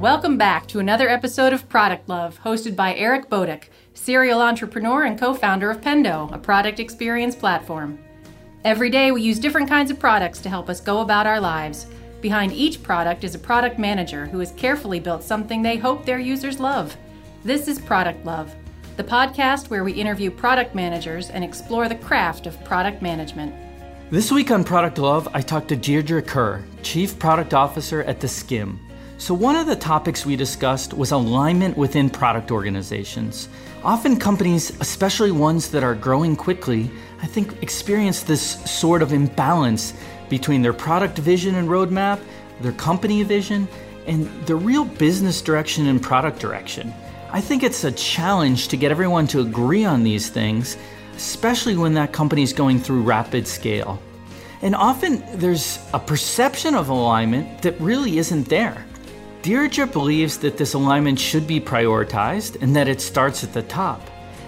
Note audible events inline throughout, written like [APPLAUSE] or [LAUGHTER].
Welcome back to another episode of Product Love, hosted by Eric Boduch, serial entrepreneur and co founder of Pendo, a product experience platform. Every day, we use different kinds of products to help us go about our lives. Behind each product is a product manager who has carefully built something they hope their users love. This is Product Love, the podcast where we interview product managers and explore the craft of product management. This week on Product Love, I talked to Dheerja Kaur, Chief Product Officer at The Skimm. So, one of the topics we discussed was alignment within product organizations. Often, companies, especially ones that are growing quickly, I think experience this sort of imbalance between their product vision and roadmap, their company vision, and their real business direction and product direction. I think it's a challenge to get everyone to agree on these things, especially when that company is going through rapid scale. And often there's a perception of alignment that really isn't there. Dheerja believes that this alignment should be prioritized and that it starts at the top.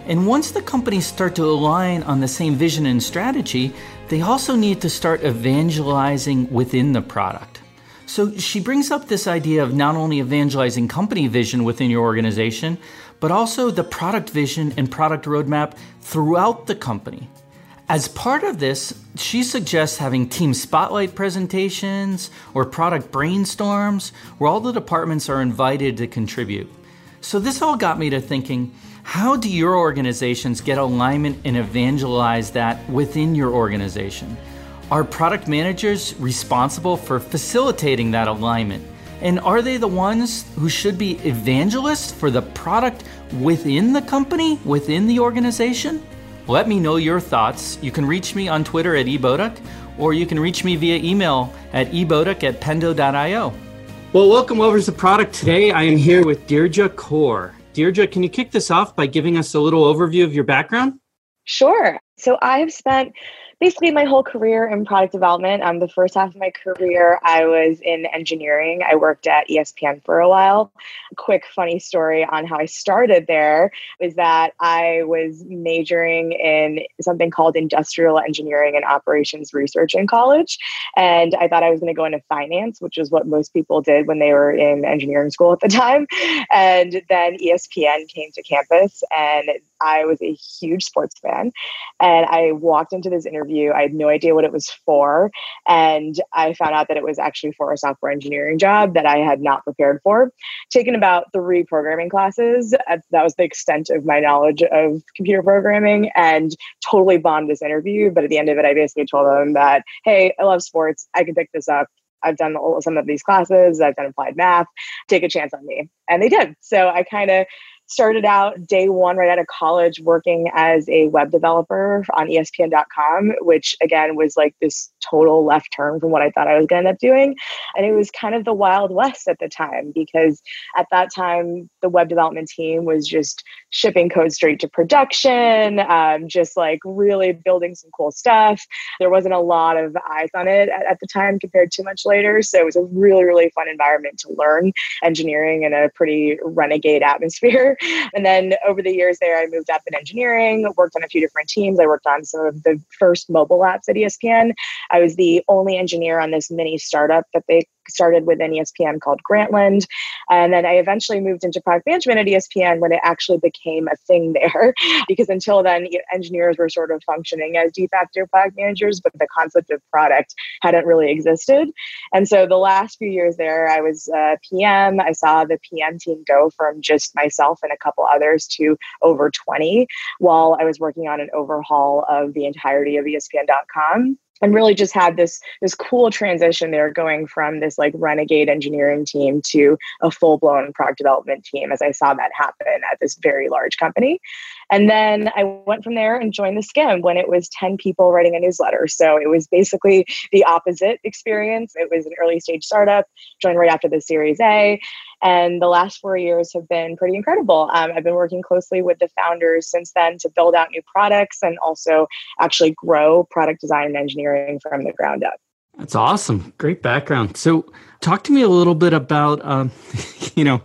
And once the companies start to align on the same vision and strategy, they also need to start evangelizing within the product. So she brings up this idea of not only evangelizing company vision within your organization, but also the product vision and product roadmap throughout the company. As part of this, she suggests having team spotlight presentations or product brainstorms where all the departments are invited to contribute. So, this all got me to thinking how do your organizations get alignment and evangelize that within your organization? Are product managers responsible for facilitating that alignment? And are they the ones who should be evangelists for the product within the company, within the organization? Let me know your thoughts. You can reach me on Twitter at ebodick, or you can reach me via email at ebodick at pendo.io. Well, welcome over to the product today. I am here with Dheerja Kaur. Dheerja, can you kick this off by giving us a little overview of your background? Sure. So I have spent basically my whole career in product development. Um, the first half of my career, I was in engineering. I worked at ESPN for a while. A quick funny story on how I started there is that I was majoring in something called industrial engineering and operations research in college. And I thought I was going to go into finance, which is what most people did when they were in engineering school at the [LAUGHS] time. And then ESPN came to campus and I was a huge sports fan. And I walked into this interview. I had no idea what it was for. And I found out that it was actually for a software engineering job that I had not prepared for. Taken about three programming classes. That was the extent of my knowledge of computer programming and totally bombed this interview. But at the end of it, I basically told them that, hey, I love sports. I can pick this up. I've done some of these classes. I've done applied math. Take a chance on me. And they did. So I kind of started out day one right out of college working as a web developer on espn.com which again was like this total left turn from what i thought i was going to end up doing. And it was kind of the wild west at the time because at that time the web development team was just shipping code straight to production um, just like really building some cool stuff. There wasn't a lot of eyes on it at, at the time compared to much later. So it was a really really fun environment to learn engineering in a pretty renegade atmosphere and then over the years there, I moved up in engineering, worked on a few different teams. I worked on some of the first mobile apps at ESPN. I was the only engineer on this mini startup that they started within ESPN called Grantland. And then I eventually moved into product management at ESPN when it actually became a thing there. [LAUGHS] because until then, engineers were sort of functioning as de facto product managers, but the concept of product hadn't really existed. And so the last few years there, I was a PM. I saw the PM team go from just myself and a couple others to over 20 while I was working on an overhaul of the entirety of ESPN.com and really just had this this cool transition there going from this like renegade engineering team to a full-blown product development team as i saw that happen at this very large company. And then i went from there and joined the skimm when it was 10 people writing a newsletter. So it was basically the opposite experience. It was an early stage startup joined right after the series a and the last four years have been pretty incredible. Um, I've been working closely with the founders since then to build out new products and also actually grow product design and engineering from the ground up. That's awesome. Great background. So, talk to me a little bit about, um, [LAUGHS] you know,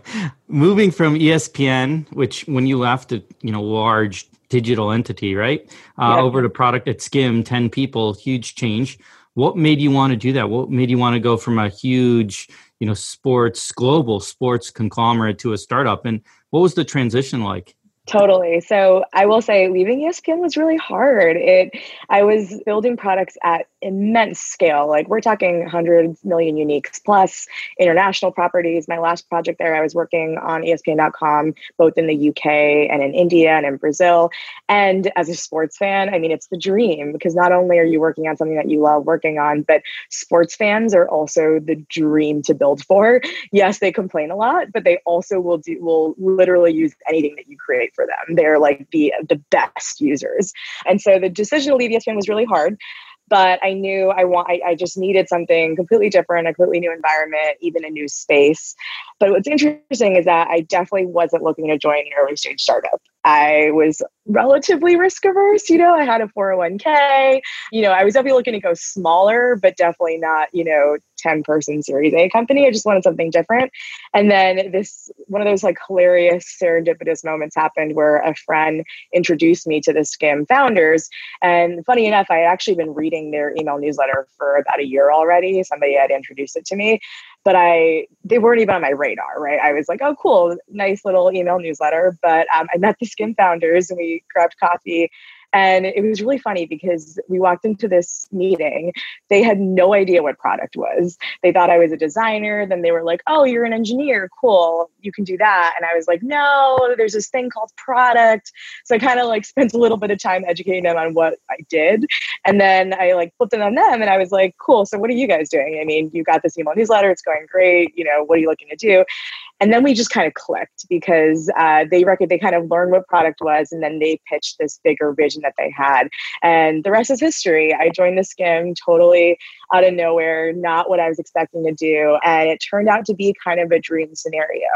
moving from ESPN, which when you left a you know large digital entity, right, uh, yeah. over to product at Skimm, ten people, huge change. What made you want to do that? What made you want to go from a huge you know sports global sports conglomerate to a startup. And what was the transition like Totally. So I will say leaving ESPN was really hard. It I was building products at immense scale. Like we're talking hundreds million uniques plus international properties. My last project there, I was working on ESPN.com, both in the UK and in India and in Brazil. And as a sports fan, I mean, it's the dream because not only are you working on something that you love working on, but sports fans are also the dream to build for. Yes, they complain a lot, but they also will do will literally use anything that you create for them. They're like the the best users. And so the decision to leave ESPN was really hard but I knew I want I, I, just needed something completely different, a completely new environment, even a new space. But what's interesting is that I definitely wasn't looking to join an early stage startup. I was relatively risk averse. You know, I had a 401k. You know, I was definitely looking to go smaller, but definitely not, you know, 10 person Series A company. I just wanted something different. And then this, one of those like hilarious serendipitous moments happened where a friend introduced me to the Skimm founders. And funny enough, I had actually been reading their email newsletter for about a year already. Somebody had introduced it to me but I they weren't even on my radar, right? I was like, oh, cool, nice little email newsletter. But um, I met the Skimm founders and we grabbed coffee and it was really funny because we walked into this meeting. They had no idea what product was. They thought I was a designer. Then they were like, oh, you're an engineer. Cool. You can do that. And I was like, no, there's this thing called product. So I kind of like spent a little bit of time educating them on what I did. And then I like flipped it on them and I was like, cool. So what are you guys doing? I mean, you got this email newsletter. It's going great. You know, what are you looking to do? and then we just kind of clicked because uh, they reckon they kind of learned what product was and then they pitched this bigger vision that they had. And the rest is history. I joined the Skimm totally out of nowhere not what i was expecting to do and it turned out to be kind of a dream scenario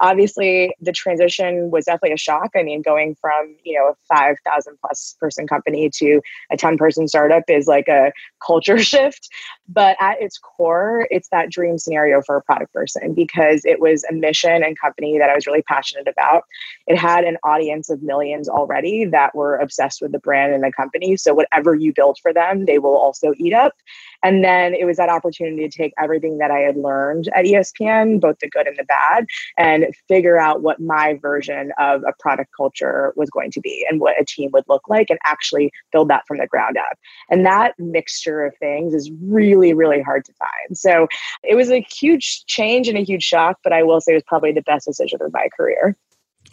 obviously the transition was definitely a shock i mean going from you know a 5000 plus person company to a 10 person startup is like a culture [LAUGHS] shift but at its core it's that dream scenario for a product person because it was a mission and company that I was really passionate about. It had an audience of millions already that were obsessed with the brand and the company. So whatever you build for them, they will also eat up. And then it was that opportunity to take everything that I had learned at ESPN, both the good and the bad, and figure out what my version of a product culture was going to be and what a team would look like and actually build that from the ground up. And that mixture of things is really, really hard to find. So it was a huge change and a huge shock, but I will say it was probably the best decision of my career.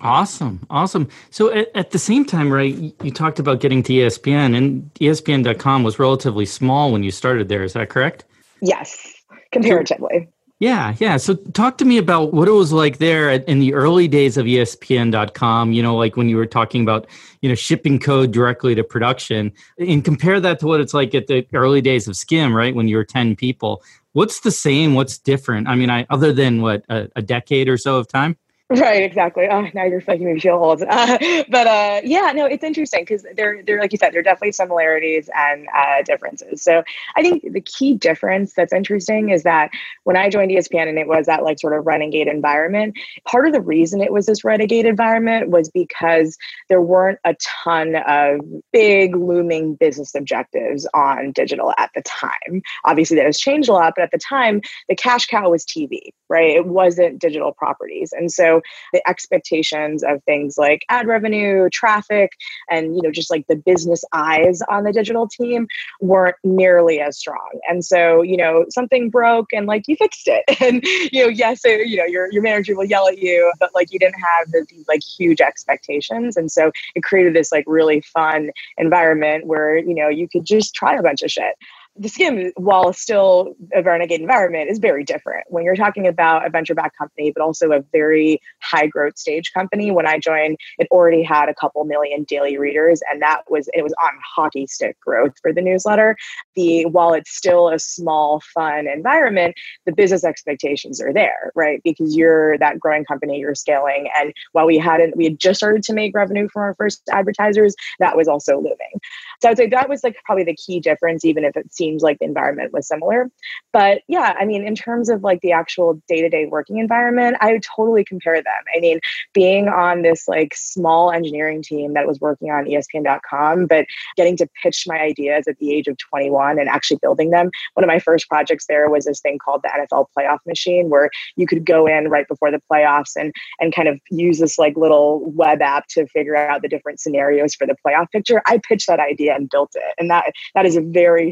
Awesome. Awesome. So at, at, the same time, right, you talked about getting to ESPN and ESPN.com was relatively small when you started there. Is that correct? Yes, comparatively. Yeah, yeah. So talk to me about what it was like there in the early days of ESPN.com, you know, like when you were talking about, you know, shipping code directly to production and compare that to what it's like at the early days of Skimm, right? When you were 10 people. What's the same? What's different? I mean, I, other than what, a, a decade or so of time? Right, exactly. Oh, now you're making me feel old. Uh, [LAUGHS] but uh, yeah, no, it's interesting because they're they're like you said, there are definitely similarities and uh, differences. So I think the key difference that's interesting is that when I joined ESPN and it was that like sort of renegade environment, part of the reason it was this renegade environment was because there weren't a ton of big looming business objectives on digital at the time. Obviously, that has changed a lot, but at the time, the cash cow was TV, right? It wasn't digital properties, and so the expectations of things like ad revenue, traffic, and you know just like the business eyes on the digital team weren't nearly as strong. And so you know something broke and like you fixed it, [LAUGHS] and you know yes, it, you know your your manager will yell at you, but like you didn't have these like huge expectations, and so it created this like really fun environment where you know you could just try a bunch of shit the Skimm, while still a renegade environment, is very different. When you're talking about a venture backed company, but also a very high growth stage company, when I joined, it already had a couple million daily readers, and that was it was on hockey stick growth for the newsletter. The while it's still a small, fun environment, the business expectations are there, right? Because you're that growing company, you're scaling, and while we hadn't, we had just started to make revenue from our first advertisers, that was also looming. So I'd say that was like probably the key difference, even if it seemed seems like the environment was similar. But yeah, I mean, in terms of like the actual day to day working environment, I would totally compare them. I mean, being on this like small engineering team that was working on ESPN.com, but getting to pitch my ideas at the age of 21 and actually building them. One of my first projects there was this thing called the NFL playoff machine where you could go in right before the playoffs and and kind of use this like little web app to figure out the different scenarios for the playoff picture. I pitched that idea and built it. And that that is a very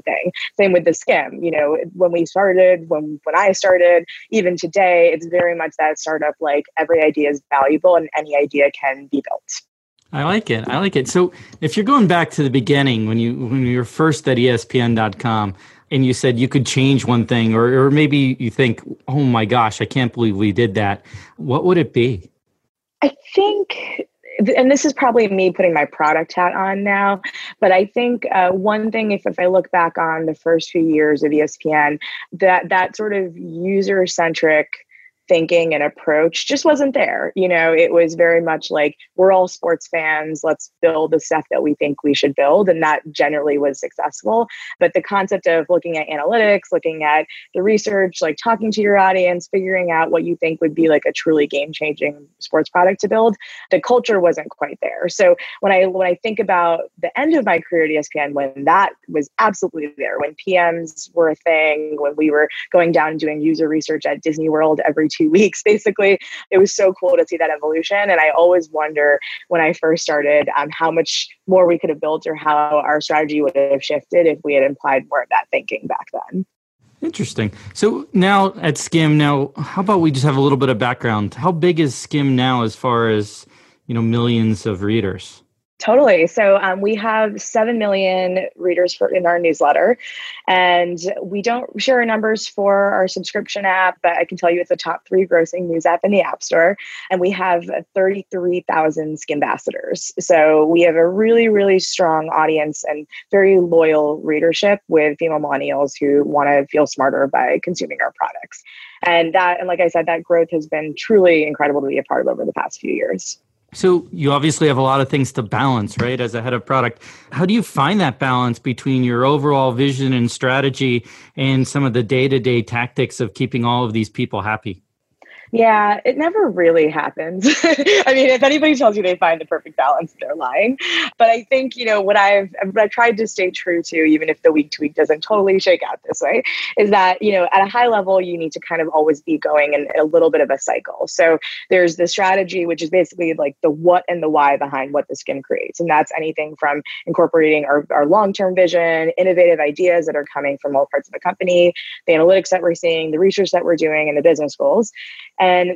thing. Same with the Skimm. You know, when we started, when when I started, even today, it's very much that startup like every idea is valuable and any idea can be built. I like it. I like it. So if you're going back to the beginning when you when you were first at ESPN.com and you said you could change one thing or or maybe you think, "Oh my gosh, I can't believe we did that." What would it be? I think and this is probably me putting my product hat on now, but I think uh, one thing, if, if I look back on the first few years of ESPN, that that sort of user centric thinking and approach just wasn't there. You know, it was very much like we're all sports fans, let's build the stuff that we think we should build. And that generally was successful. But the concept of looking at analytics, looking at the research, like talking to your audience, figuring out what you think would be like a truly game changing sports product to build, the culture wasn't quite there. So when I when I think about the end of my career at ESPN, when that was absolutely there, when PMs were a thing, when we were going down and doing user research at Disney World every two [LAUGHS] weeks, basically. It was so cool to see that evolution. And I always wonder when I first started um, how much more we could have built or how our strategy would have shifted if we had implied more of that thinking back then. Interesting. So now at Skimm, now how about we just have a little bit of background? How big is Skimm now as far as you know millions of readers? Totally. So um, we have 7 million readers for, in our newsletter. And we don't share our numbers for our subscription app, but I can tell you it's a top three grossing news app in the App Store. And we have 33,000 Skimm ambassadors. So we have a really, really strong audience and very loyal readership with female millennials who want to feel smarter by consuming our products. And that, and like I said, that growth has been truly incredible to be a part of over the past few years. So you obviously have a lot of things to balance, right? As a head of product, how do you find that balance between your overall vision and strategy and some of the day-to-day tactics of keeping all of these people happy? Yeah, it never really happens. [LAUGHS] I mean, if anybody tells you they find the perfect balance, they're lying. But I think, you know, what I've, I've tried to stay true to, even if the week to week doesn't totally shake out this way, is that, you know, at a high level, you need to kind of always be going in a little bit of a cycle. So there's the strategy, which is basically like the what and the why behind what the Skimm creates. And that's anything from incorporating our, our long term vision, innovative ideas that are coming from all parts of the company, the analytics that we're seeing, the research that we're doing, and the business goals.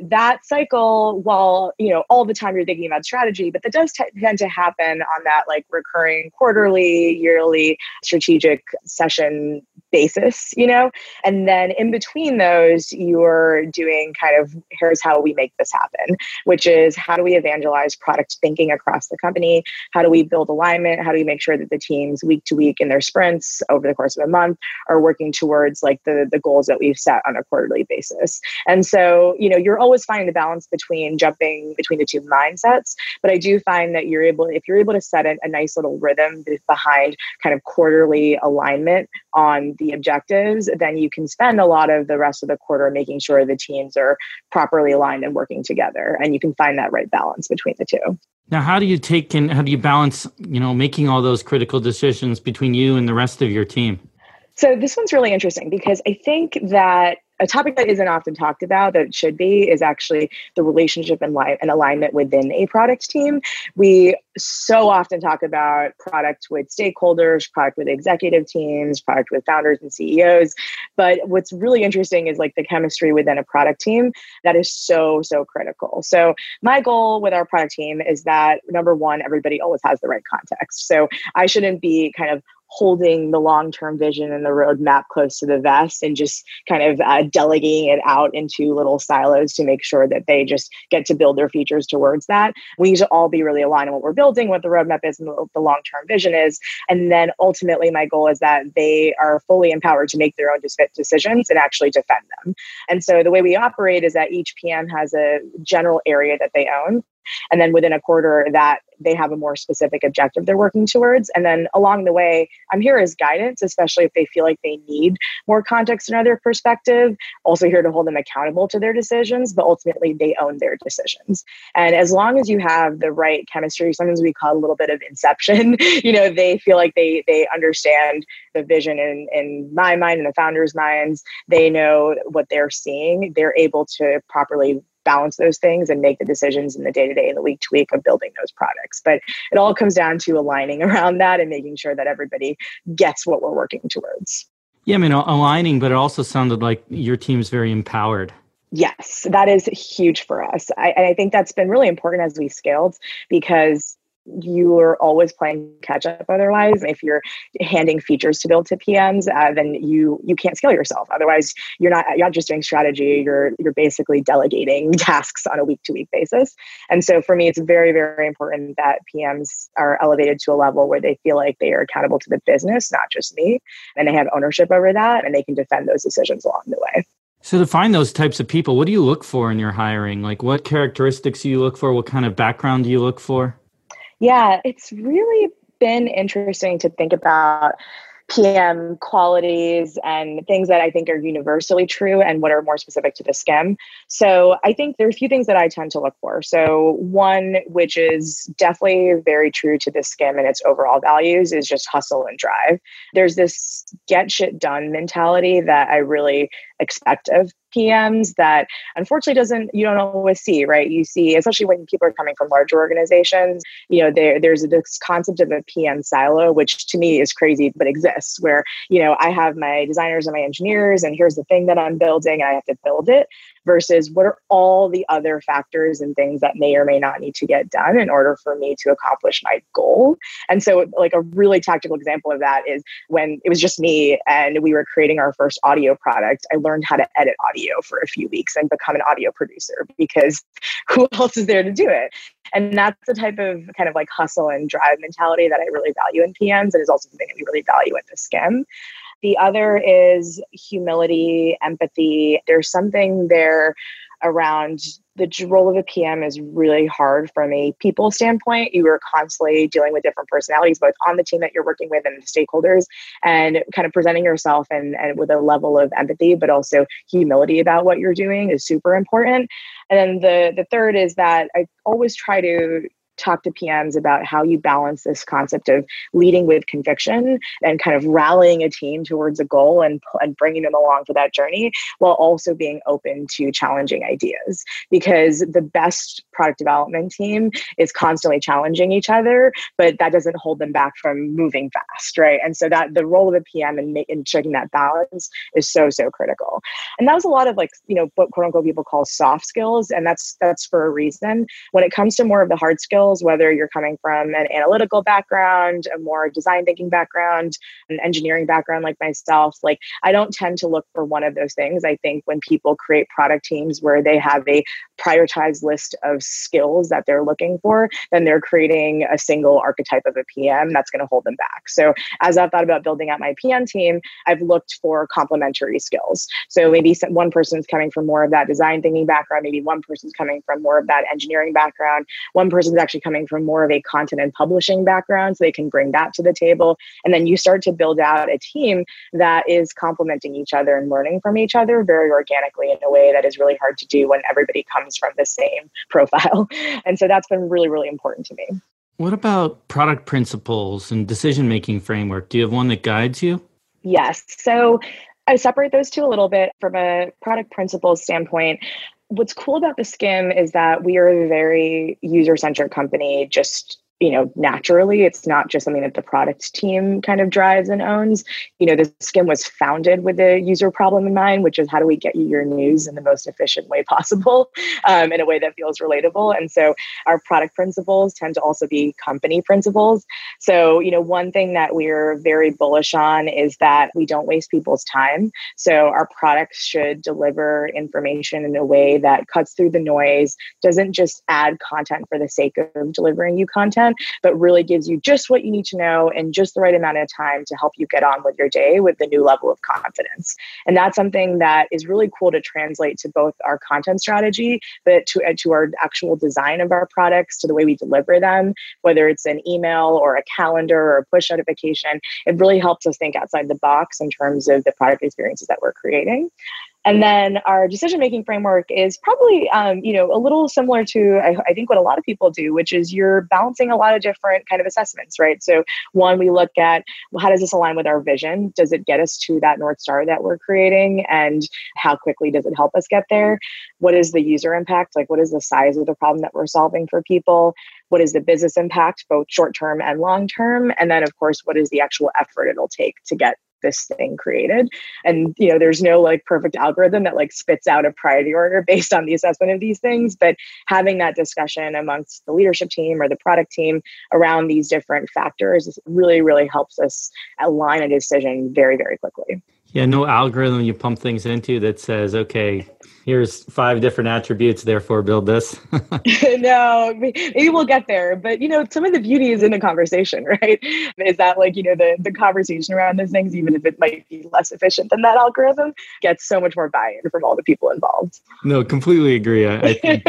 That cycle, while, you know, all the time you're thinking about strategy, but that does t- tend to happen on that like recurring quarterly, yearly strategic session basis, you know? And then in between those, you're doing kind of here's how we make this happen, which is how do we evangelize product thinking across the company? How do we build alignment? How do we make sure that the teams week to week in their sprints over the course of a month are working towards like the, the goals that we've set on a quarterly basis? And so, you know, you're always finding the balance between jumping between the two mindsets. But I do find that you're able, if you're able to set a, a nice little rhythm behind kind of quarterly alignment on the objectives, then you can spend a lot of the rest of the quarter making sure the teams are properly aligned and working together. And you can find that right balance between the two. Now, how do you take and how do you balance, you know, making all those critical decisions between you and the rest of your team? So this one's really interesting because I think that a topic that isn't often talked about that should be is actually the relationship and, li- and alignment within a product team. We so often talk about product with stakeholders, product with executive teams, product with founders and CEOs. But what's really interesting is like the chemistry within a product team that is so, so critical. So, my goal with our product team is that number one, everybody always has the right context. So, I shouldn't be kind of holding the long term vision and the roadmap close to the vest and just kind of uh, delegating it out into little silos to make sure that they just get to build their features towards that. We need to all be really aligned on what we're building, what the roadmap is, and what the long term vision is. And then ultimately, my goal is that they are fully empowered to make their own decisions and actually defend them. And so the way we operate is that each PM has a general area that they own And then within a quarter, that they have a more specific objective they're working towards. And then along the way, I'm here as guidance, especially if they feel like they need more context and other perspective. Also here to hold them accountable to their decisions, but ultimately they own their decisions. And as long as you have the right chemistry, sometimes we call a little bit of inception, [LAUGHS] you know, they feel like they they understand the vision in, in my mind and the founders' minds. They know what they're seeing. They're able to properly balance those things and make the decisions in the day to day and the week to week of building those products. But it all comes down to aligning [LAUGHS] around that and making sure that everybody gets what we're working towards. Yeah, I mean, aligning, but it also sounded like your team's very empowered. Yes, that is huge for us. I, and I think that's been really important as we scaled because you are always playing catch up otherwise. If you're handing features to build to pms uh, then you you can't scale yourself. Otherwise you're not you're not just doing strategy. You're you're basically delegating [LAUGHS] tasks on a week to week basis. And so for me it's very very important that pms are elevated to a level where they feel like they are accountable to the business not just me and they have ownership over that and they can defend those decisions along the way. So to find those types of people what do you look for in your hiring? Like what characteristics do you look for? What kind of background do you look for yeah, it's really been interesting to think about PM qualities and things that I think are universally true and what are more specific to the Skimm. So I think there are a few things that I tend to look for. So one, which is definitely very true to the Skimm and its overall values, is just hustle and drive. There's this get shit done mentality that I really expect of PMs that unfortunately doesn't you don't always see, right? You see, especially when people are coming from larger organizations, you know, there there's this concept of a PM silo, which to me is crazy, but exists, where you know I have my designers and my engineers, and here's the thing that I'm building, and I have to build it versus what are all the other factors and things that may or may not need to get done in order for me to accomplish my goal. And so, like, a really tactical example of that is when it was just me and we were creating our first audio product, I learned how to edit audio for a few weeks and become an audio producer because [LAUGHS] who else is there to do it? And that's the type of kind of like hustle and drive mentality that I really value in PMs and is also something that we really value at the Skimm. The other is humility, empathy. There's something there around the role of a PM is really hard from a people standpoint. You are constantly dealing with different personalities, both on the team that you're working with and the stakeholders, and kind of presenting yourself and, and with a level of empathy, but also humility about what you're doing is super important. And then the the third is that I always try to talk to PMs about how you balance this concept of leading with conviction and kind of rallying a team towards a goal and, and bringing them along for that journey while also being open to challenging ideas. Because the best product development team is constantly challenging each other, but that doesn't hold them back from moving fast, right? And so that the role of a PM and, in checking that balance is so, so critical. And that was a lot of like, you know, what quote unquote people call soft skills. And that's that's for a reason. When it comes to more of the hard skills, skills, whether you're coming from an analytical background, a more design thinking background, an engineering background like myself. Like, I don't tend to look for one of those things. I think when people create product teams where they have a prioritized list of skills that they're looking for, then they're creating a single archetype of a PM that's going to hold them back. So, as I've thought about building out my PM team, I've looked for complementary skills. So, maybe one person's coming from more of that design thinking background, maybe one person's coming from more of that engineering background, one person's actually actually coming from more of a content and publishing background, so they can bring that to the table. And then you start to build out a team that is complementing each other and learning from each other very organically in a way that is really hard to do when everybody comes from the same [LAUGHS] profile. And so that's been really, really important to me. What about product principles and decision making framework? Do you have one that guides you? Yes. So I separate those two a little bit from a product principles standpoint what's cool about the Skimm is that we are a very user centric company just you know, naturally. It's not just something that the product team kind of drives and owns. You know, the Skimm was founded with a user problem in mind, which is how do we get you your news in the most efficient way possible, [LAUGHS] um, in a way that feels relatable. And so our product principles tend to also be company principles. So, you know, one thing that we're very bullish on is that we don't waste people's time. So our products should deliver information in a way that cuts through the noise, doesn't just add content for the sake of delivering you content but really gives you just what you need to know in just the right amount of time to help you get on with your day with the new level of confidence. And that's something that is really cool to translate to both our content strategy, but to, uh, to our actual design of our products, to the way we deliver them, whether it's an email or a calendar or a push notification. It really helps us think outside the box in terms of the product experiences that we're creating. And then our decision making framework is probably, um, you know, a little similar to I, I, think what a lot of people do, which is you're balancing a lot of different kind of assessments, right? So one, we look at well, how does this align with our vision? Does it get us to that north star that we're creating, and how quickly does it help us get there? What is the user impact? Like, what is the size of the problem that we're solving for people? What is the business impact, both short term and long term? And then, of course, what is the actual effort it'll take to get this thing created. And you know there's no like perfect algorithm that like spits out a priority order based on the assessment of these things but having that discussion amongst the leadership team or the product team around these different factors really really helps us align a decision very very quickly. Yeah no algorithm you pump things into that says okay here's five different attributes therefore build this. [LAUGHS] [LAUGHS] No maybe we'll get there but you know some of the beauty is in the conversation [LAUGHS] right? Is that like you know the the conversation around those things even if it might be less efficient than that algorithm gets so much more buy-in from all the people involved. No completely agree. I, I think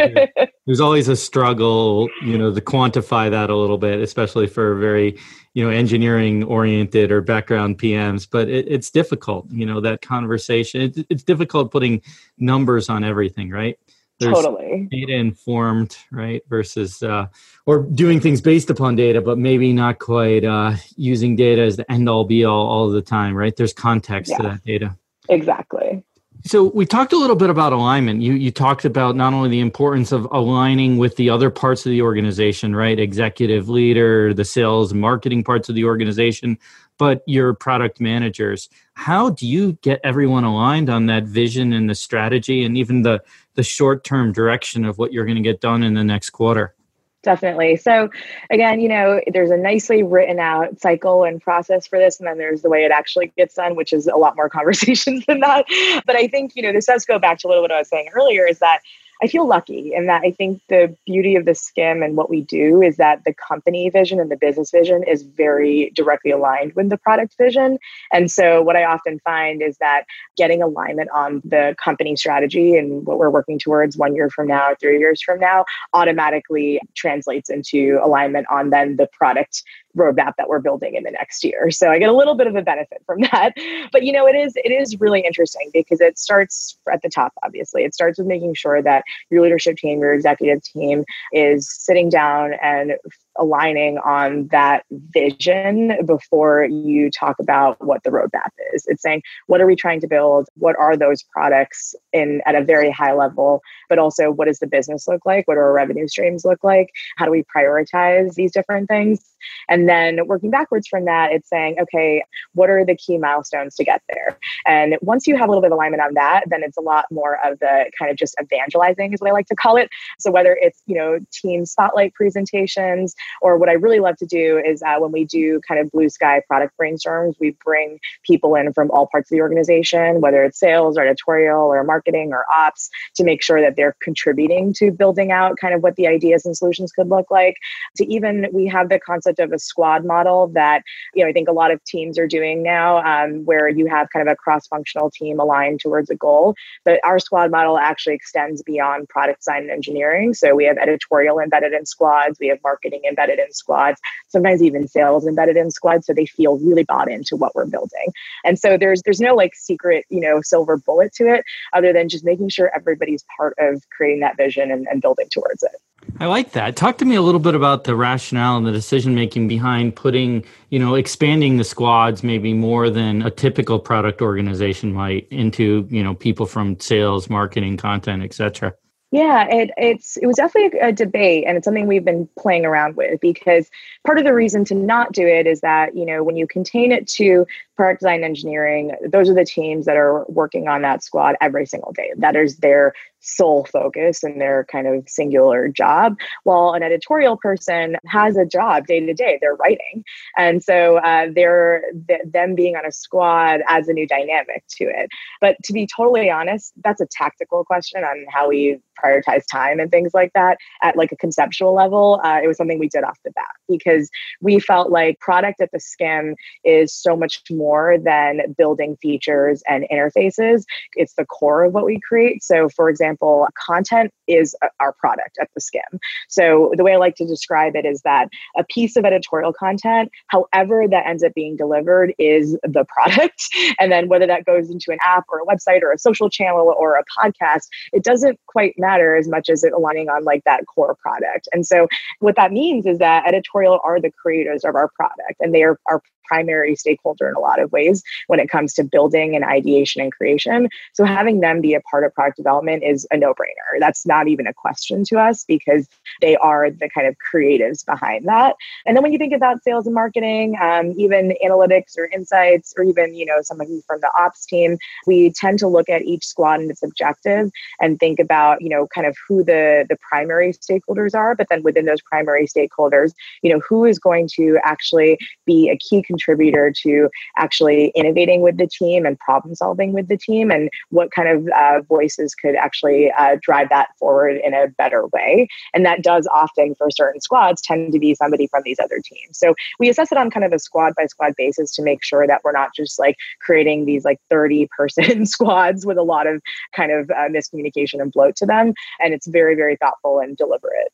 there's always a struggle you know to quantify that a little bit especially for very you know engineering oriented or background pms but it, it's difficult you know that conversation. It, it's difficult putting numbers on everything right? There's totally. data informed right versus uh, or doing things based upon data but maybe not quite uh, using data as the end all be all all the time right? There's context yeah. to that data. Exactly so we talked a little bit about alignment. You you talked about not only the importance of aligning with the other parts of the organization, right? Executive leader, the sales marketing parts of the organization, but your product managers. How do you get everyone aligned on that vision and the strategy and even the the short-term direction of what you're going to get done in the next quarter? Definitely. So, again, you know, there's a nicely written out cycle and process for this. And then there's the way it actually gets done, which is a lot more [LAUGHS] conversations than that. But I think, you know, this does go back to a little bit what I was saying earlier is that I feel lucky in that I think the beauty of the Skimm and what we do is that the company vision and the business vision is very directly aligned with the product vision. And so, what I often find is that getting alignment on the company strategy and what we're working towards one year from now, three years from now, automatically translates into alignment on then the product roadmap that we're building in the next year. So I get a little bit of a benefit from [LAUGHS] that. But you know, it is it is really interesting because it starts at the top, obviously. It starts with making sure that your leadership team, your executive team is sitting down and aligning on that vision before you talk about what the roadmap is. It's saying, what are we trying to build? What are those products in at a very high level? But also, what does the business look like? What do our revenue streams look like? How do we prioritize these different things? And then working backwards from that, it's saying, okay, what are the key milestones to get there? And once you have a little bit of alignment on that, then it's a lot more of the kind of just evangelizing is what I like to call it. So whether it's, you know, team spotlight presentations, or what I really love to do is uh, when we do kind of blue sky product brainstorms, we bring people in from all parts of the organization, whether it's sales or editorial or marketing or ops, to make sure that they're contributing to building out kind of what the ideas and solutions could look like. To even, we have the concept of a squad model that, you know, I think a lot of teams are doing now, um, where you have kind of a cross functional team aligned towards a goal. But our squad model actually extends beyond product design and engineering. So we have editorial embedded in squads, we have marketing embedded embedded in squads, sometimes even sales embedded in squads, so they feel really bought into what we're building. And so there's there's no like secret, you know, silver bullet to it, other than just making sure everybody's part of creating that vision and, and building towards it. I like that. Talk to me a little bit about the rationale and the decision making behind putting, you know, expanding the squads maybe more than a typical product organization might into, you know, people from sales, marketing, content, etc. Yeah, it, it's it was definitely a, a, debate, and it's something we've been playing around with because part of the reason to not do it is that you know when you contain it to product design engineering, those are the teams that are working on that squad every single day. That is their sole focus and their kind of singular job while an editorial person has a job day to day they're writing. And so uh, they're th- them being on a squad adds a new dynamic to it. But to be totally honest that's a tactical question on how we prioritize time and things like that at like a conceptual level. Uh, it was something we did off the bat because we felt like product at the Skimm is so much more than building features and interfaces it's the core of what we create so for example example, content is our product at the Skimm. So the way I like to describe it is that a piece of editorial content, however that ends up being delivered, is the product. [LAUGHS] And then whether that goes into an app or a website or a social channel or a podcast, it doesn't quite matter as much as it aligning on like that core product. And so what that means is that editorial are the creators of our product and they are our primary stakeholder in a lot of ways when it comes to building and ideation and creation. So having them be a part of product development is a no brainer. That's not even a question to us because they are the kind of creatives behind that. And then when you think about sales and marketing, um, even analytics or insights, or even you know somebody from the ops team, we tend to look at each squad and its objective and think about you know kind of who the the primary stakeholders are, but then within those primary stakeholders, you know who is going to actually be a key contributor to actually innovating with the team and problem solving with the team, and what kind of uh, voices could actually uh, drive that forward in a better way. And that does often, for certain squads, tend to be somebody from these other teams. So we assess it on kind of a squad by squad basis to make sure that we're not just like creating these like 30 person [LAUGHS] squads with a lot of kind of uh, miscommunication and bloat to them. And it's very, very thoughtful and deliberate.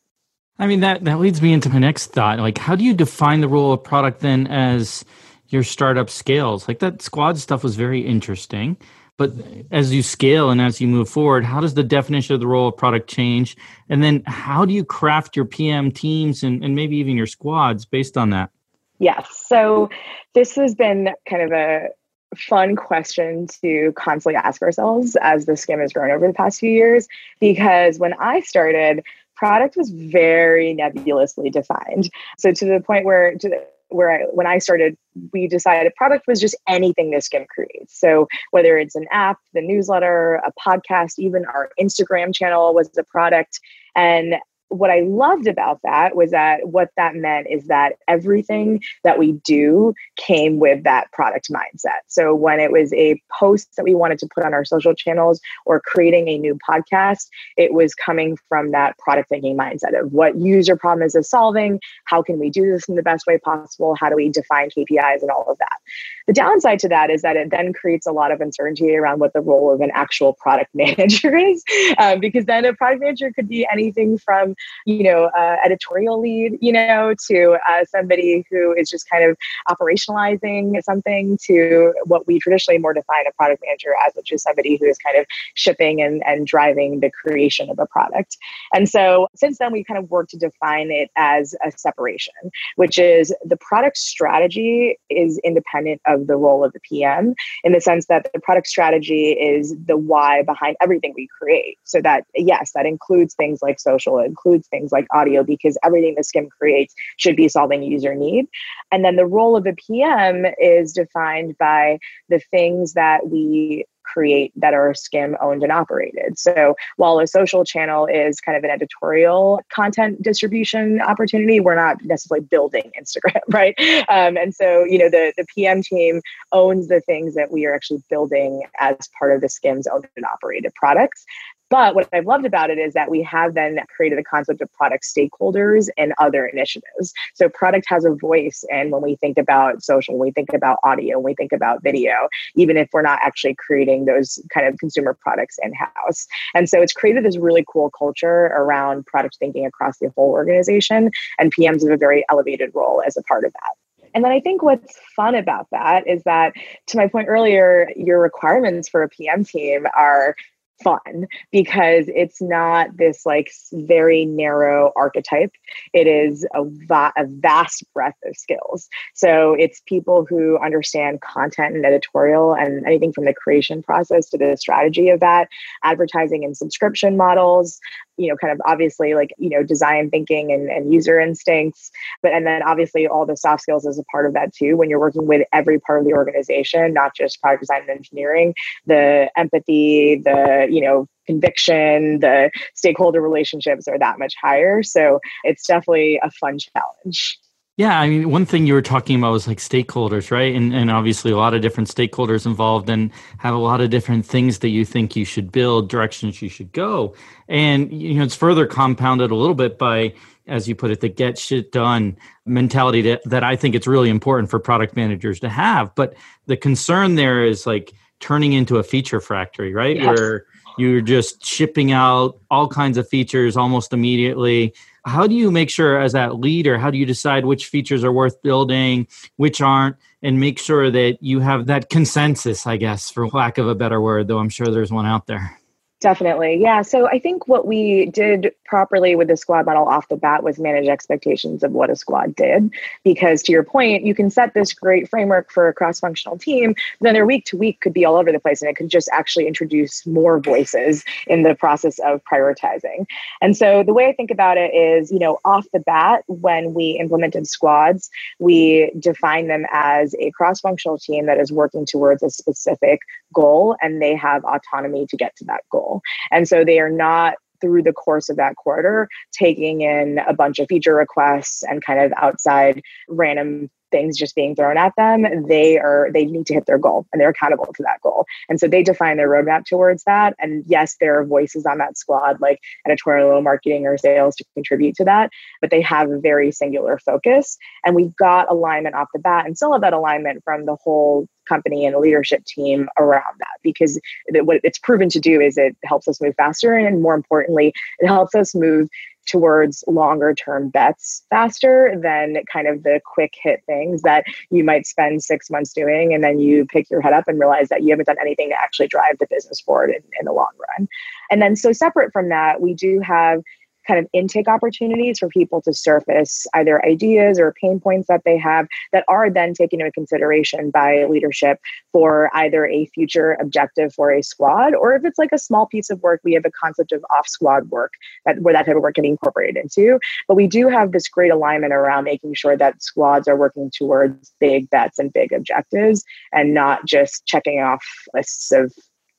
I mean that that leads me into my next thought. Like, how do you define the role of product then as your startup scales? Like that squad stuff was very interesting, but as you scale and as you move forward, how does the definition of the role of product change? And then how do you craft your PM teams and, and maybe even your squads based on that? Yes. So this has been kind of a fun question to constantly ask ourselves as the Skimm has grown over the past few years because when I started, product was very nebulously defined. So to the point where to where I, when I started, we decided product was just anything this Skimm creates. So whether it's an app, the newsletter, a podcast, even our Instagram channel was a product. And what I loved about that was that what that meant is that everything that we do came with that product mindset. So when it was a post that we wanted to put on our social channels or creating a new podcast, it was coming from that product thinking mindset of what user problem is this solving? How can we do this in the best way possible? How do we define KPIs and all of that? The downside to that is that it then creates a lot of uncertainty around what the role of an actual product [LAUGHS] manager is, um, because then a product manager could be anything from you know, uh, editorial lead, you know, to uh, somebody who is just kind of operationalizing something to what we traditionally more define a product manager as, which is somebody who is kind of shipping and, and driving the creation of a product. And so since then, we kind of worked to define it as a separation, which is the product strategy is independent of the role of the PM in the sense that the product strategy is the why behind everything we create. So that, yes, that includes things like social, it includes things like audio because everything the Skimm creates should be solving user need. And then the role of the PM is defined by the things that we create that are Skimm owned and operated. So while a social channel is kind of an editorial content distribution opportunity we're not necessarily building instagram [LAUGHS] right? Um, and so you know the, the pm team owns the things that we are actually building as part of the Skimm's owned and operated products but what I've loved about it is that we have then created the concept of product stakeholders and other initiatives. So product has a voice. And when we think about social, when we think about audio, when we think about video, even if we're not actually creating those kind of consumer products in house. And so it's created this really cool culture around product thinking across the whole organization. And PMs have a very elevated role as a part of that. And then I think what's fun about that is that, to my point earlier, your requirements for a PM team are fun because it's not this like very narrow archetype. It is a, va- a vast breadth of skills. So it's people who understand content and editorial and anything from the creation process to the strategy of that, advertising and subscription models, you know, kind of obviously like, you know, design thinking and, and user instincts. But and then obviously all the soft skills is a part of that too when you're working with every part of the organization, not just product design and engineering, the empathy, the, you know, conviction, the stakeholder relationships are that much higher. So it's definitely a fun challenge. Yeah, I mean, one thing you were talking about was like stakeholders, right? And and obviously a lot of different stakeholders involved and have a lot of different things that you think you should build, directions you should go. And you know, it's further compounded a little bit by as you put it, the get shit done mentality that, that I think it's really important for product managers to have. But the concern there is like turning into a feature factory, right? Yes. Where you're just shipping out all kinds of features almost immediately how do you make sure as that leader how do you decide which features are worth building which aren't and make sure that you have that consensus i guess for lack of a better word though i'm sure there's one out there Definitely. Yeah. So I think what we did properly with the squad model off the bat was manage expectations of what a squad did. Because to your point, you can set this great framework for a cross functional team, then their week to week could be all over the place and it could just actually introduce more voices in the process of prioritizing. And so the way I think about it is, you know, off the bat, when we implemented squads, we define them as a cross functional team that is working towards a specific goal and they have autonomy to get to that goal. And so they are not through the course of that quarter taking in a bunch of feature requests and kind of outside random things just being thrown at them they are they need to hit their goal and they're accountable to that goal. And so they define their roadmap towards that. And yes there are voices on that squad like editorial marketing or sales to contribute to that but they have a very singular focus. And we've got alignment off the bat and still have that alignment from the whole company and leadership team around that because what it's proven to do is it helps us move faster and more importantly it helps us move towards longer term bets faster than kind of the quick hit things that you might spend six months doing and then you pick your head up and realize that you haven't done anything to actually drive the business forward in, in the long run. And then so separate from that we do have kind of intake opportunities for people to surface either ideas or pain points that they have that are then taken into consideration by leadership for either a future objective for a squad or if it's like a small piece of work we have a concept of off squad work that where that type of work can be incorporated into but we do have this great alignment around making sure that squads are working towards big bets and big objectives and not just checking off lists of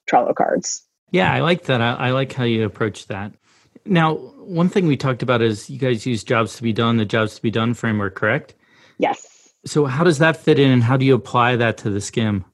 Trello cards. Yeah, I like that. I, I like how you approach that. Now, one thing we talked about is you guys use jobs to be done, the jobs to be done framework, correct? Yes. So, how does that fit in and how do you apply that to the Skimm?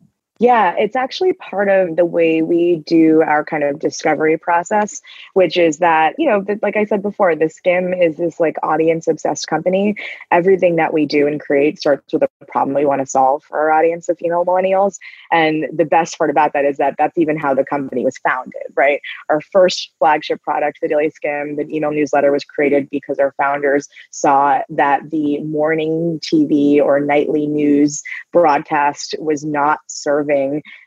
Yeah, it's actually part of the way we do our kind of discovery process, which is that, you know, like I said before, the Skimm is this like audience obsessed company. Everything that we do and create starts with a problem we want to solve for our audience of female millennials. And the best part about that is that that's even how the company was founded, right? Our first flagship product, the Daily Skimm, the email newsletter was created because our founders saw that the morning TV or nightly news broadcast was not serving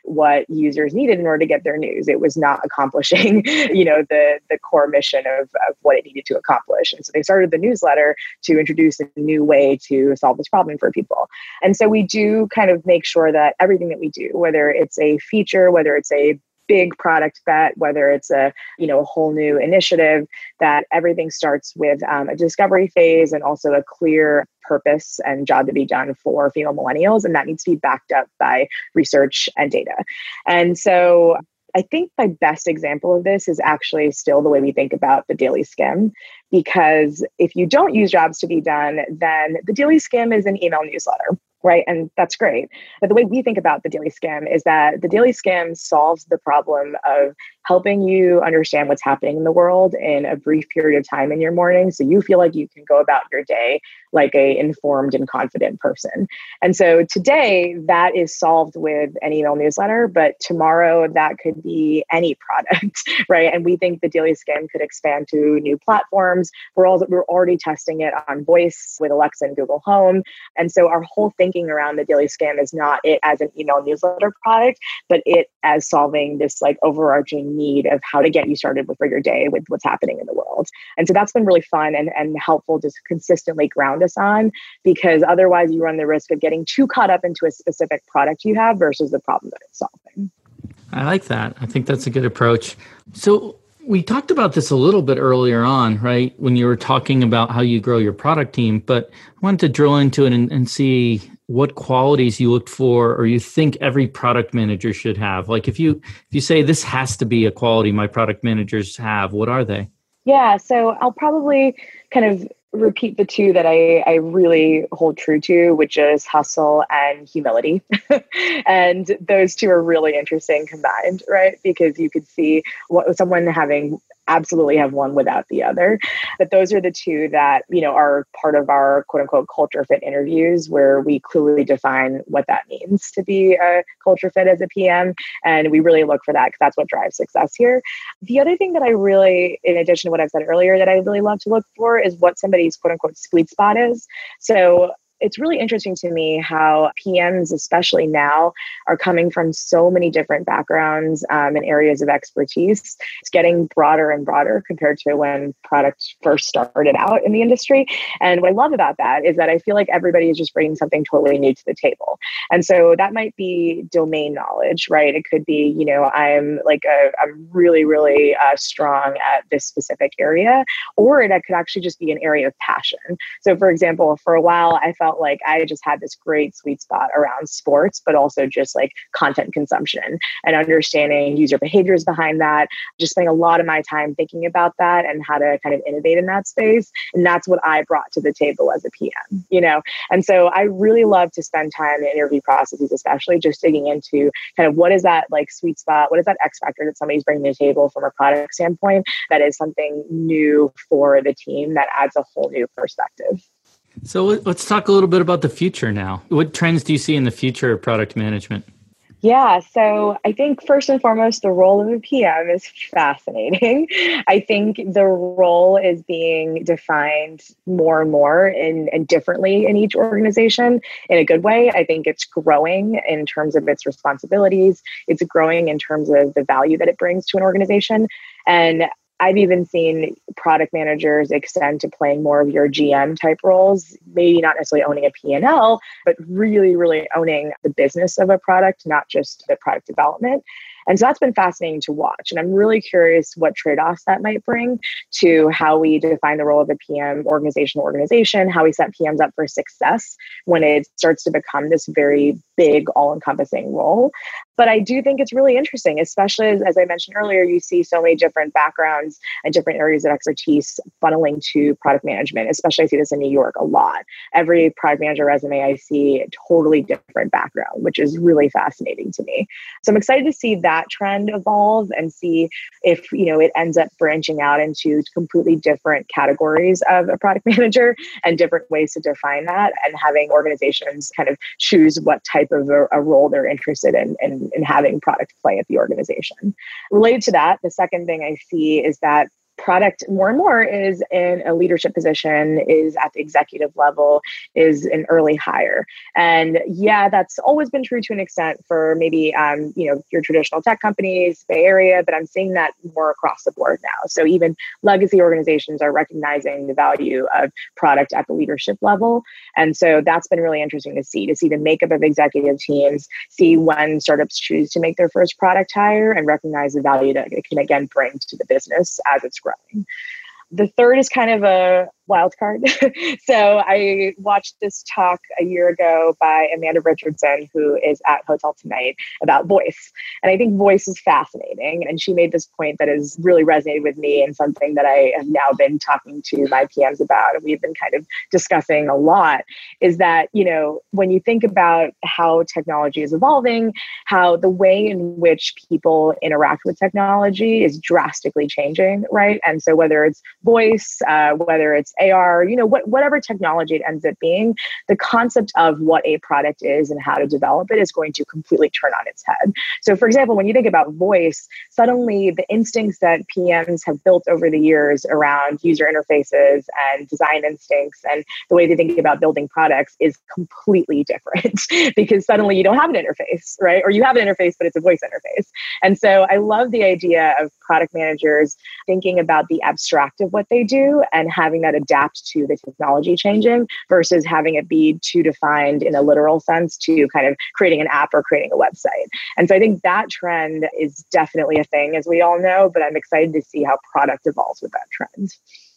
what users needed in order to get their news. It was not [LAUGHS] accomplishing, you know, the the core mission of, of what it needed to accomplish. And so they started the newsletter to introduce a new way to solve this problem for people. And so we do kind of make sure that everything that we do, whether it's a feature, whether it's a big product bet, whether it's a you know a whole new initiative, that everything starts with um, a discovery phase and also a clear purpose and job to be done for female millennials, and that needs to be backed up by research and data. And so I think my best example of this is actually still the way we think about the daily Skimm. Because if you don't use jobs to be done, then the daily Skimm is an email newsletter right? And that's great. But the way we think about the daily Skimm is that the daily Skimm solves the problem of helping you understand what's happening in the world in a brief period of time in your morning so you feel like you can go about your day like a informed and confident person. And so today that is solved with an email newsletter but tomorrow that could be any product [LAUGHS] right? And we think the daily Skimm could expand to new platforms. We're all we're already testing it on voice with alexa and google home. And so our whole thinking around the daily Skimm is not it as an email newsletter product but it as solving this like overarching need of how to get you started with for your day with what's happening in the world. And so that's been really fun and, and helpful to consistently ground us on because otherwise you run the risk of getting too caught up into a specific product you have versus the problem that it's solving. I like that. I think that's a good approach. So we talked about this a little bit earlier on, right? When you were talking about how you grow your product team, but I wanted to drill into it and, and see what qualities you look for or you think every product manager should have. Like if you if you say this has to be a quality my product managers have, what are they? Yeah, so I'll probably kind of repeat the two that I, I really hold true to, which is hustle and humility. [LAUGHS] and those two are really interesting combined, right? Because you could see what someone having absolutely have one without the other. But those are the two that, you know, are part of our quote unquote culture fit interviews where we clearly define what that means to be a culture fit as a PM. And we really look for that because that's what drives success here. The other thing that I really, in addition to what I've said earlier, that I really love to look for is what somebody's quote unquote sweet spot is. So it's really interesting to me how PMs, especially now, are coming from so many different backgrounds um, and areas of expertise. It's getting broader and broader compared to when products first started out in the industry. And what I love about that is that I feel like everybody is just bringing something totally new to the table. And so that might be domain knowledge, right? It could be, you know, I'm like a, I'm really, really uh, strong at this specific area, or it could actually just be an area of passion. So, for example, for a while, I felt felt like I just had this great sweet spot around sports, but also just like content consumption and understanding user behaviors behind that. Just spending a lot of my time thinking about that and how to kind of innovate in that space. And that's what I brought to the table as a PM, you know? And so I really love to spend time in interview processes, especially just digging into kind of what is that like sweet spot? What is that X factor that somebody's bringing to the table from a product standpoint that is something new for the team that adds a whole new perspective? So let's talk a little bit about the future now. What trends do you see in the future of product management? Yeah, so I think first and foremost, the role of a PM is fascinating. [LAUGHS] I think the role is being defined more and more and, and differently in each organization in a good way. I think it's growing in terms of its responsibilities, it's growing in terms of the value that it brings to an organization. And I've even seen product managers extend to playing more of your GM type roles, maybe not necessarily owning a P&L, but really, really owning the business of a product, not just the product development. And so that's been fascinating to watch. And I'm really curious what trade offs that might bring to how we define the role of a PM organizational organization, how we set PMs up for success when it starts to become this very big, all encompassing role. But I do think it's really interesting, especially as, as, I mentioned earlier, you see so many different backgrounds and different areas of expertise funneling to product management, especially I see this in New York a lot. Every product manager resume I see, a totally different background, which is really fascinating to me. So I'm excited to see that trend evolve and see if, you know, it ends up branching out into completely different categories of a product [LAUGHS] manager and different ways to define that and having organizations kind of choose what type of a, a role they're interested in, in in, having product play at the organization. Related to that, the second thing I see is that product more and more is in a leadership position, is at the executive level, is an early hire. And yeah, that's always been true to an extent for maybe um, you know your traditional tech companies, Bay Area, but I'm seeing that more across the board now. So even legacy organizations are recognizing the value of product at the leadership level. And so that's been really interesting to see, to see the makeup of executive teams, see when startups choose to make their first product hire and recognize the value that it can again bring to the business as it's The third is kind of a wild card. [LAUGHS] so I watched this talk a year ago by Amanda Richardson, who is at Hotel Tonight, about voice. And I think voice is fascinating. And she made this point that has really resonated with me and something that I have now been talking to my PMs about, and we've been kind of discussing a lot, is that, you know, when you think about how technology is evolving, how the way in which people interact with technology is drastically changing, right? And so whether it's voice, uh, whether it's AR, you know, what, whatever technology it ends up being, the concept of what a product is and how to develop it is going to completely turn on its head. So, for example, when you think about voice, suddenly the instincts that PMs have built over the years around user interfaces and design instincts and the way they think about building products is completely different [LAUGHS] because suddenly you don't have an interface, right? Or you have an interface, but it's a voice interface. And so I love the idea of product managers thinking about the abstract of what they do and having that adapt to the technology changing versus having it be too defined in a literal sense to kind of creating an app or creating a website. And so I think that trend is definitely a thing, as we all know, but I'm excited to see how product evolves with that trend.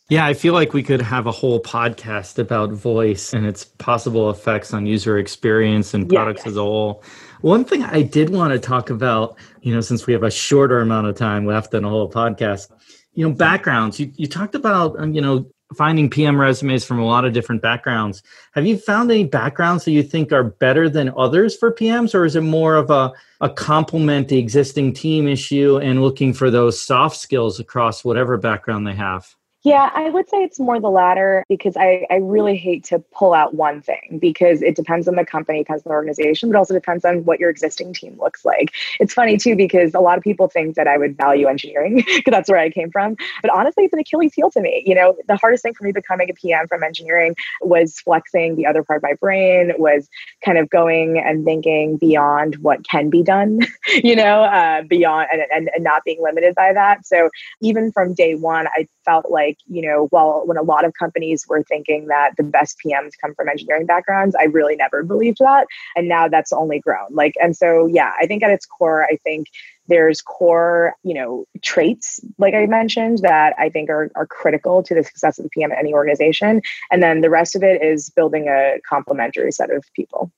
Yeah, I feel like we could have a whole podcast about voice and its possible effects on user experience and products yeah, as a whole. One thing I did want to talk about, you know, since we have a shorter amount of time left in a whole podcast, you know, backgrounds. You, you talked about, um, you know, finding PM resumes from a lot of different backgrounds. Have you found any backgrounds that you think are better than others for PMs, or is it more of a, a complement the existing team issue and looking for those soft skills across whatever background they have? Yeah, I would say it's more the latter because I, I really hate to pull out one thing because it depends on the company, depends on the organization, but also depends on what your existing team looks like. It's funny too because a lot of people think that I would value engineering [LAUGHS] because that's where I came from. But honestly, it's an Achilles heel to me. You know, the hardest thing for me becoming a PM from engineering was flexing the other part of my brain, was kind of going and thinking beyond what can be done, [LAUGHS] you know, uh, beyond and, and, and not being limited by that. So even from day one, I felt like, you know, while when a lot of companies were thinking that the best PMs come from engineering backgrounds, I really never believed that. And now that's only grown. Like, and so, yeah, I think at its core, I think there's core, you know, traits, like I mentioned, that I think are, are critical to the success of the PM at any organization. And then the rest of it is building a complementary set of people.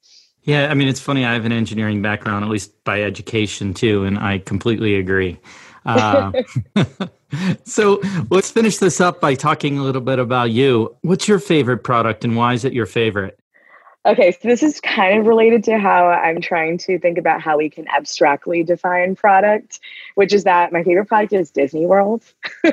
Yeah, I mean, it's funny. I have an engineering background, at least by education, too, and I completely agree. Uh, [LAUGHS] so let's finish this up by talking a little bit about you. What's your favorite product and why is it your favorite? Okay, so this is kind of related to how I'm trying to think about how we can abstractly define product, which is that my favorite product is Disney World. [LAUGHS]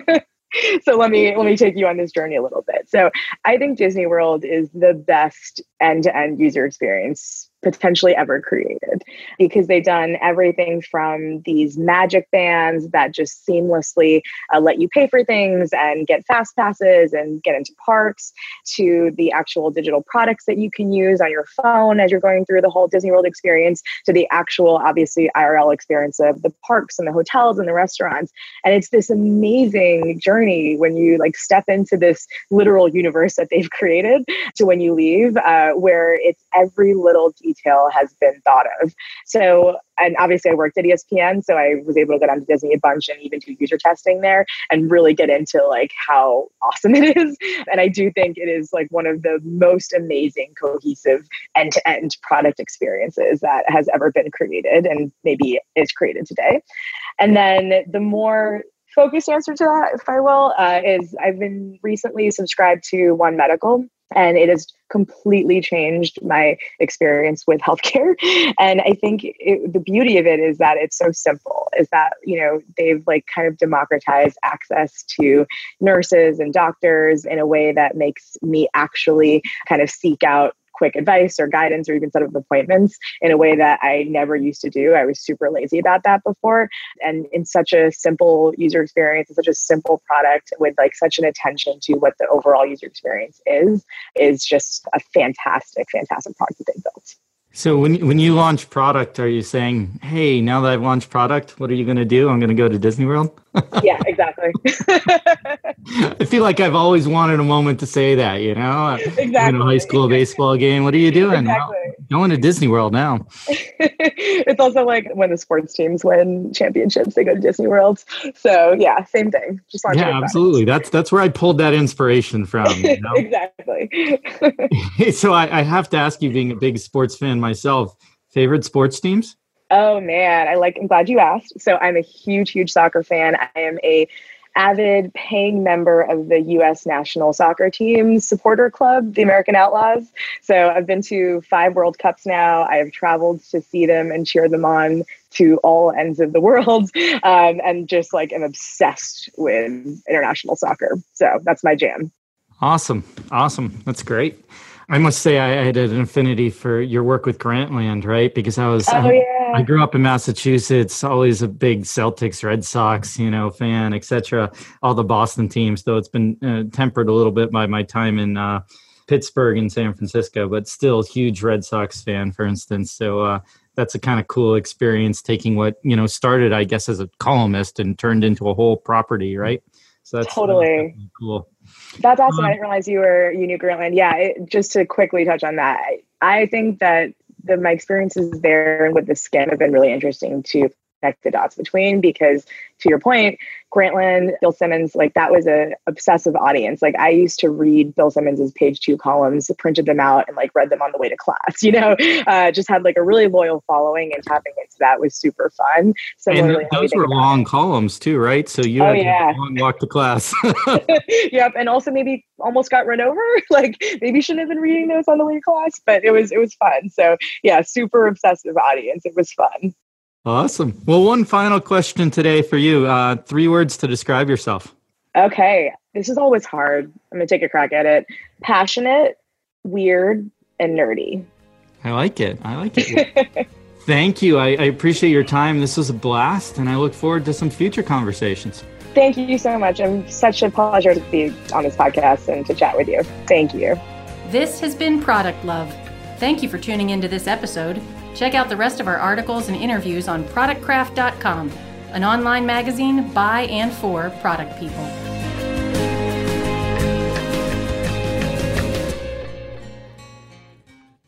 so let me let me take you on this journey a little bit. So I think Disney World is the best end-to-end user experience potentially ever created because they've done everything from these magic bands that just seamlessly uh, let you pay for things and get fast passes and get into parks to the actual digital products that you can use on your phone as you're going through the whole Disney World experience to the actual obviously IRL experience of the parks and the hotels and the restaurants. And it's this amazing journey when you like step into this literal universe that they've [LAUGHS] created to when you leave uh, where it's every little detail has been thought of. So, and obviously I worked at ESPN, so I was able to get onto Disney a bunch and even do user testing there and really get into like how awesome [LAUGHS] it is. And I do think it is like one of the most amazing, cohesive end to end product experiences that has ever been created and maybe is created today. And then the more focused answer to that, if I will, uh, is I've been recently subscribed to One Medical and it has completely changed my experience with healthcare. [LAUGHS] And i think it, the beauty of it is that it's so simple is that you know they've like kind of democratized access to nurses and doctors in a way that makes me actually kind of seek out quick advice or guidance or even set up appointments in a way that I never used to do. I was super lazy about that before. And in such a simple user experience such a simple product with like such an attention to what the overall user experience is, is just a fantastic, fantastic product that they built. So when when you launch product, are you saying, "Hey, now that I've launched product, what are you going to do? I'm going to go to Disney World." [LAUGHS] yeah, exactly. I feel like I've always wanted a moment to say that. You know, exactly. In a high school baseball game, what are you doing? Exactly. Going to Disney World now. [LAUGHS] it's also like when the sports teams win championships, they go to Disney World. So yeah, same thing. Just yeah, absolutely. That's that's where I pulled that inspiration from. You [LAUGHS] know? exactly. [LAUGHS] so I, I have to ask you, being a big sports fan myself, favorite sports teams? Oh man, I like. I'm glad you asked. So I'm a huge, huge soccer fan. I am a avid paying member of the U.S. national soccer team supporter club, the American Outlaws. So I've been to five World Cups now. I have traveled to see them and cheer them on to all ends of the world, [LAUGHS] um, and just like am obsessed with international soccer. So that's my jam. Awesome. Awesome. That's great. I must say, I had an affinity for your work with Grantland, right? Because I was, oh, yeah. I grew up in Massachusetts, always a big Celtics, Red Sox, you know, fan, etc. All the Boston teams, though it's been uh, tempered a little bit by my time in uh, Pittsburgh and San Francisco, but still huge Red Sox fan, for instance. So uh, that's a kind of cool experience, taking what you know started, I guess, as a columnist and turned into a whole property, right? So that's totally cool. That's awesome. Um, I didn't realize you were you knew Grantland. Yeah, it, just to quickly touch on that, I think that the my experiences there with the Skimm have been really interesting to connect the dots between because to your point, Grantland, Bill Simmons, like that was a obsessive audience. Like I used to read Bill Simmons's page two columns, printed them out, and like read them on the way to class. [LAUGHS] You know, uh, just had like a really loyal following, and tapping into that was super fun. So and those were long columns too, right? So you oh, had yeah. long walk to class. [LAUGHS] [LAUGHS] yep, and also maybe almost got run over. like maybe shouldn't have been reading those on the way to class, but it was it was fun. So yeah, super obsessive audience. It was fun. Awesome. Well, one final question today for you. Uh, three words to describe yourself. Okay. This is always hard. I'm going to take a crack at it. Passionate, weird, and nerdy. I like it. I like it. [LAUGHS] Thank you. I, I, appreciate your time. This was a blast, and I look forward to some future conversations. Thank you so much. I'm such a pleasure to be on this podcast and to chat with you. Thank you. This has been Product Love. Thank you for tuning into this episode. Check out the rest of our articles and interviews on productcraft.com, an online magazine by and for product people.